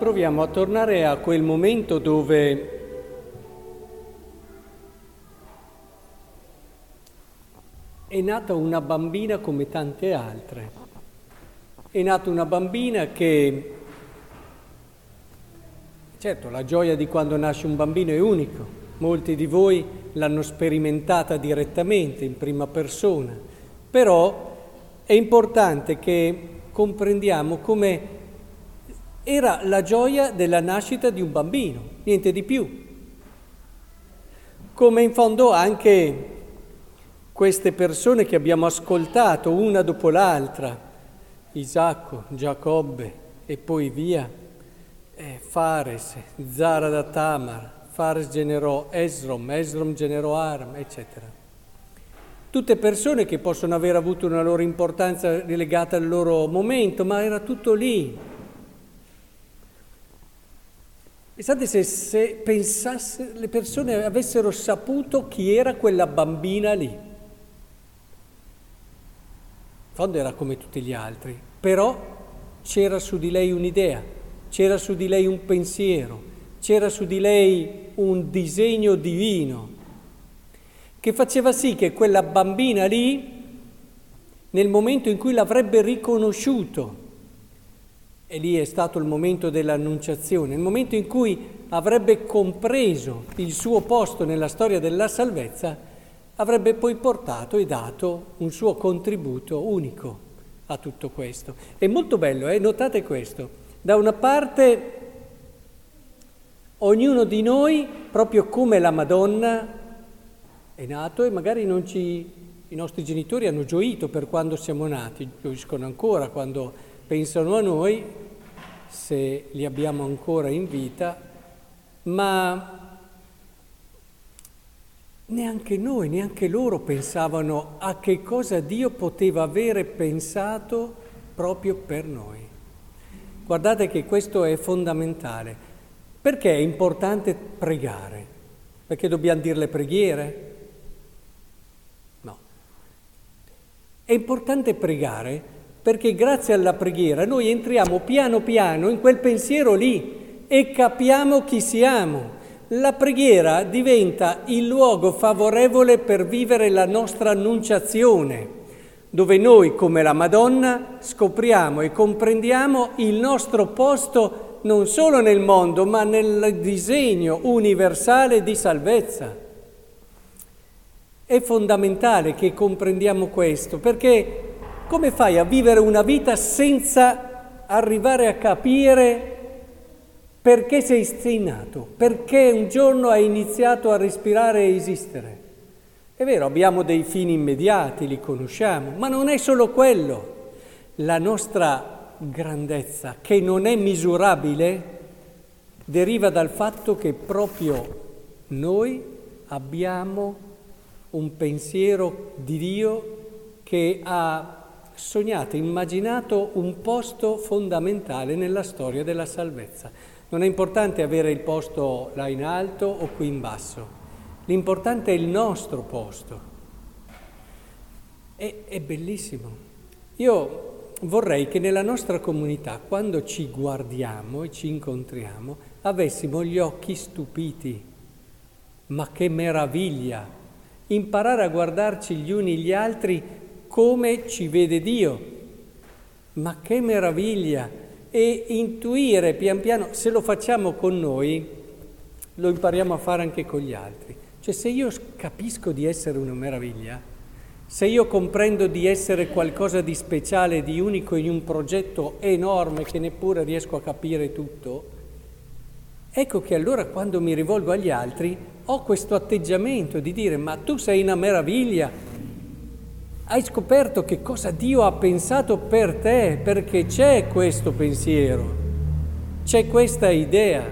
proviamo a tornare a quel momento dove è nata una bambina come tante altre. È nata una bambina che, certo, la gioia di quando nasce un bambino è unico, molti di voi l'hanno sperimentata direttamente, in prima persona, però è importante che comprendiamo come era la gioia della nascita di un bambino, niente di più. Come in fondo anche queste persone che abbiamo ascoltato una dopo l'altra, Isacco, Giacobbe e poi via, eh, Fares, Zara da Tamar, Fares generò Esrom, Esrom generò Aram, eccetera. Tutte persone che possono aver avuto una loro importanza legata al loro momento, ma era tutto lì, Pensate se, se pensasse, le persone avessero saputo chi era quella bambina lì. In fondo era come tutti gli altri, però c'era su di lei un'idea, c'era su di lei un pensiero, c'era su di lei un disegno divino che faceva sì che quella bambina lì, nel momento in cui l'avrebbe riconosciuto, e lì è stato il momento dell'annunciazione, il momento in cui avrebbe compreso il suo posto nella storia della salvezza, avrebbe poi portato e dato un suo contributo unico a tutto questo. È molto bello, eh? notate questo. Da una parte ognuno di noi, proprio come la Madonna, è nato e magari non ci, i nostri genitori hanno gioito per quando siamo nati, gioiscono ancora quando pensano a noi, se li abbiamo ancora in vita, ma neanche noi, neanche loro pensavano a che cosa Dio poteva avere pensato proprio per noi. Guardate che questo è fondamentale. Perché è importante pregare? Perché dobbiamo dire le preghiere? No. È importante pregare perché grazie alla preghiera noi entriamo piano piano in quel pensiero lì e capiamo chi siamo. La preghiera diventa il luogo favorevole per vivere la nostra annunciazione, dove noi come la Madonna scopriamo e comprendiamo il nostro posto non solo nel mondo, ma nel disegno universale di salvezza. È fondamentale che comprendiamo questo, perché come fai a vivere una vita senza arrivare a capire perché sei, sei nato, perché un giorno hai iniziato a respirare e esistere? È vero, abbiamo dei fini immediati, li conosciamo, ma non è solo quello. La nostra grandezza, che non è misurabile, deriva dal fatto che proprio noi abbiamo un pensiero di Dio che ha sognato, immaginato un posto fondamentale nella storia della salvezza. Non è importante avere il posto là in alto o qui in basso, l'importante è il nostro posto. È, è bellissimo. Io vorrei che nella nostra comunità, quando ci guardiamo e ci incontriamo, avessimo gli occhi stupiti. Ma che meraviglia! Imparare a guardarci gli uni gli altri come ci vede Dio. Ma che meraviglia! E intuire pian piano, se lo facciamo con noi, lo impariamo a fare anche con gli altri. Cioè se io capisco di essere una meraviglia, se io comprendo di essere qualcosa di speciale, di unico in un progetto enorme che neppure riesco a capire tutto, ecco che allora quando mi rivolgo agli altri ho questo atteggiamento di dire ma tu sei una meraviglia, hai scoperto che cosa Dio ha pensato per te, perché c'è questo pensiero, c'è questa idea.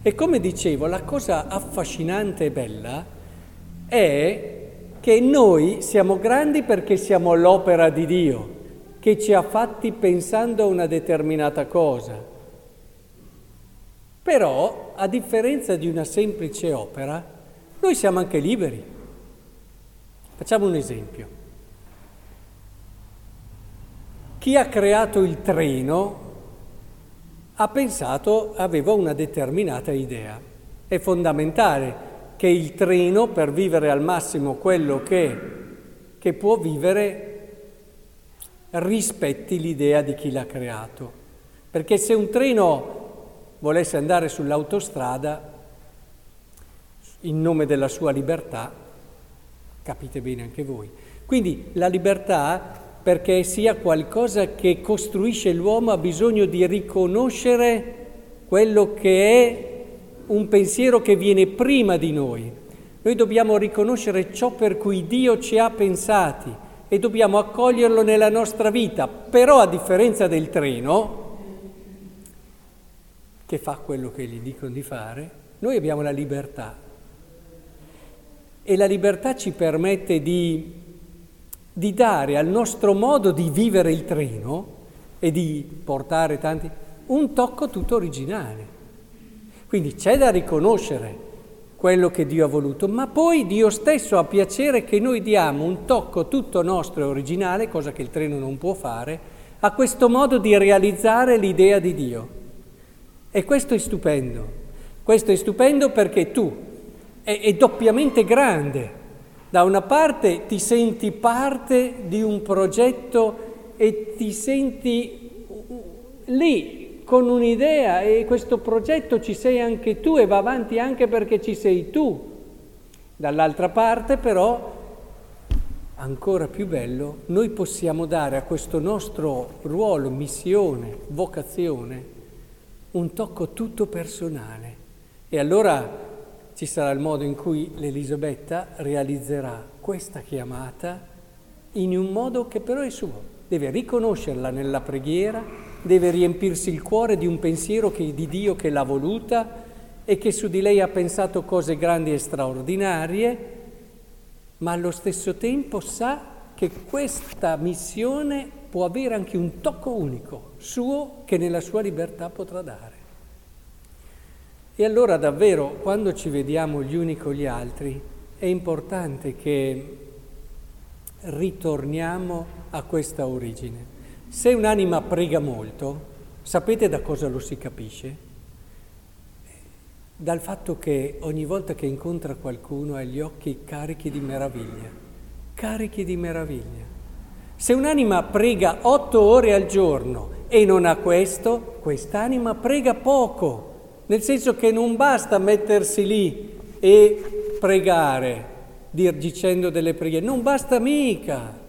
E come dicevo, la cosa affascinante e bella è che noi siamo grandi perché siamo l'opera di Dio, che ci ha fatti pensando a una determinata cosa. Però, a differenza di una semplice opera, noi siamo anche liberi. Facciamo un esempio. Chi ha creato il treno ha pensato, aveva una determinata idea. È fondamentale che il treno, per vivere al massimo quello che, che può vivere, rispetti l'idea di chi l'ha creato. Perché se un treno volesse andare sull'autostrada in nome della sua libertà, capite bene anche voi. Quindi la libertà perché sia qualcosa che costruisce l'uomo ha bisogno di riconoscere quello che è un pensiero che viene prima di noi. Noi dobbiamo riconoscere ciò per cui Dio ci ha pensati e dobbiamo accoglierlo nella nostra vita, però a differenza del treno, che fa quello che gli dicono di fare, noi abbiamo la libertà. E la libertà ci permette di di dare al nostro modo di vivere il treno e di portare tanti un tocco tutto originale. Quindi c'è da riconoscere quello che Dio ha voluto, ma poi Dio stesso ha piacere che noi diamo un tocco tutto nostro e originale, cosa che il treno non può fare, a questo modo di realizzare l'idea di Dio. E questo è stupendo. Questo è stupendo perché tu è, è doppiamente grande da una parte ti senti parte di un progetto e ti senti lì con un'idea e questo progetto ci sei anche tu e va avanti anche perché ci sei tu. Dall'altra parte però, ancora più bello, noi possiamo dare a questo nostro ruolo, missione, vocazione, un tocco tutto personale. E allora ci sarà il modo in cui l'Elisabetta realizzerà questa chiamata in un modo che però è suo. Deve riconoscerla nella preghiera, deve riempirsi il cuore di un pensiero che, di Dio che l'ha voluta e che su di lei ha pensato cose grandi e straordinarie, ma allo stesso tempo sa che questa missione può avere anche un tocco unico suo che nella sua libertà potrà dare. E allora davvero quando ci vediamo gli uni con gli altri è importante che ritorniamo a questa origine. Se un'anima prega molto, sapete da cosa lo si capisce? Dal fatto che ogni volta che incontra qualcuno ha gli occhi carichi di meraviglia, carichi di meraviglia. Se un'anima prega otto ore al giorno e non ha questo, quest'anima prega poco nel senso che non basta mettersi lì e pregare, dir, dicendo delle preghiere, non basta mica.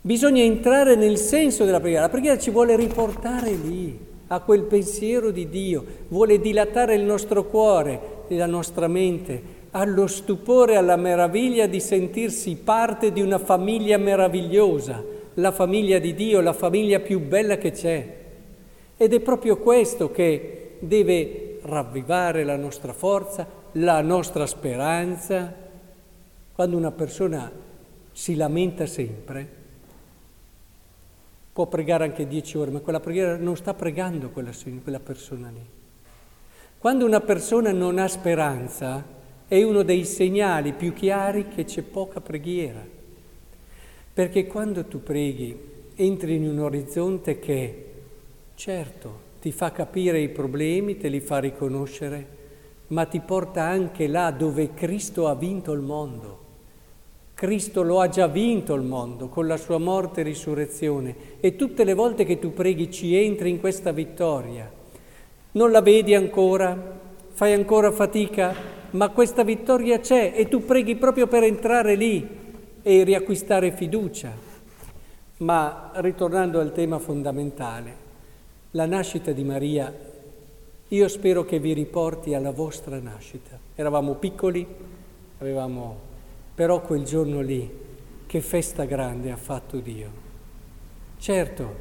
Bisogna entrare nel senso della preghiera. La preghiera ci vuole riportare lì, a quel pensiero di Dio, vuole dilatare il nostro cuore e la nostra mente allo stupore, alla meraviglia di sentirsi parte di una famiglia meravigliosa, la famiglia di Dio, la famiglia più bella che c'è. Ed è proprio questo che deve ravvivare la nostra forza, la nostra speranza. Quando una persona si lamenta sempre, può pregare anche dieci ore, ma quella preghiera non sta pregando quella, quella persona lì. Quando una persona non ha speranza, è uno dei segnali più chiari che c'è poca preghiera. Perché quando tu preghi entri in un orizzonte che, certo, ti fa capire i problemi, te li fa riconoscere, ma ti porta anche là dove Cristo ha vinto il mondo. Cristo lo ha già vinto il mondo con la sua morte e risurrezione e tutte le volte che tu preghi ci entri in questa vittoria. Non la vedi ancora, fai ancora fatica, ma questa vittoria c'è e tu preghi proprio per entrare lì e riacquistare fiducia. Ma ritornando al tema fondamentale, la nascita di Maria, io spero che vi riporti alla vostra nascita. Eravamo piccoli, avevamo però quel giorno lì, che festa grande ha fatto Dio. Certo,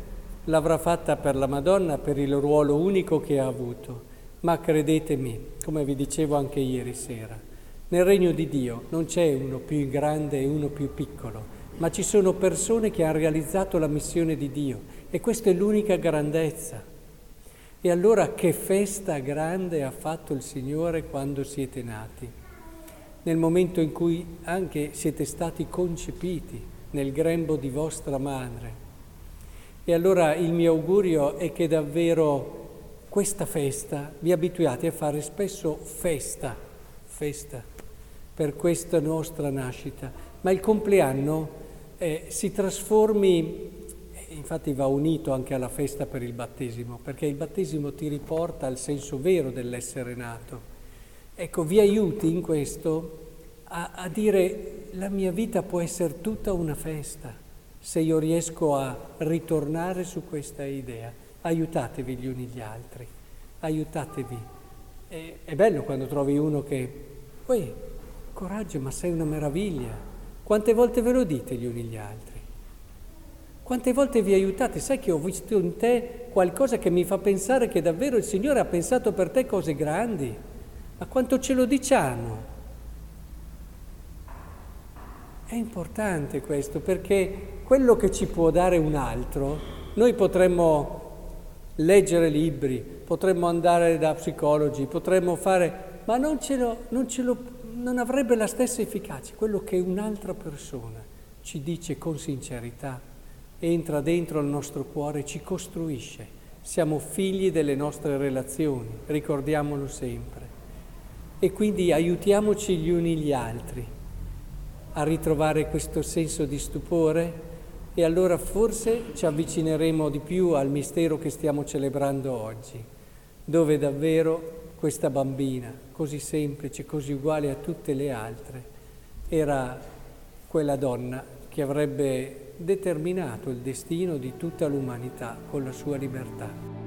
l'avrà fatta per la Madonna, per il ruolo unico che ha avuto, ma credetemi, come vi dicevo anche ieri sera, nel regno di Dio non c'è uno più grande e uno più piccolo, ma ci sono persone che hanno realizzato la missione di Dio e questa è l'unica grandezza. E allora che festa grande ha fatto il Signore quando siete nati, nel momento in cui anche siete stati concepiti nel grembo di vostra madre. E allora il mio augurio è che davvero questa festa, vi abituate a fare spesso festa, festa, per questa nostra nascita, ma il compleanno eh, si trasformi, infatti va unito anche alla festa per il battesimo, perché il battesimo ti riporta al senso vero dell'essere nato. Ecco, vi aiuti in questo a, a dire la mia vita può essere tutta una festa, se io riesco a ritornare su questa idea aiutatevi gli uni gli altri, aiutatevi. E, è bello quando trovi uno che, poi, coraggio, ma sei una meraviglia. Quante volte ve lo dite gli uni gli altri? Quante volte vi aiutate? Sai che ho visto in te qualcosa che mi fa pensare che davvero il Signore ha pensato per te cose grandi. Ma quanto ce lo diciamo? È importante questo perché quello che ci può dare un altro, noi potremmo leggere libri, potremmo andare da psicologi, potremmo fare, ma non, ce lo, non, ce lo, non avrebbe la stessa efficacia. Quello che un'altra persona ci dice con sincerità, entra dentro il nostro cuore ci costruisce. Siamo figli delle nostre relazioni, ricordiamolo sempre. E quindi aiutiamoci gli uni gli altri a ritrovare questo senso di stupore, e allora forse ci avvicineremo di più al mistero che stiamo celebrando oggi, dove davvero questa bambina, così semplice, così uguale a tutte le altre, era quella donna che avrebbe determinato il destino di tutta l'umanità con la sua libertà.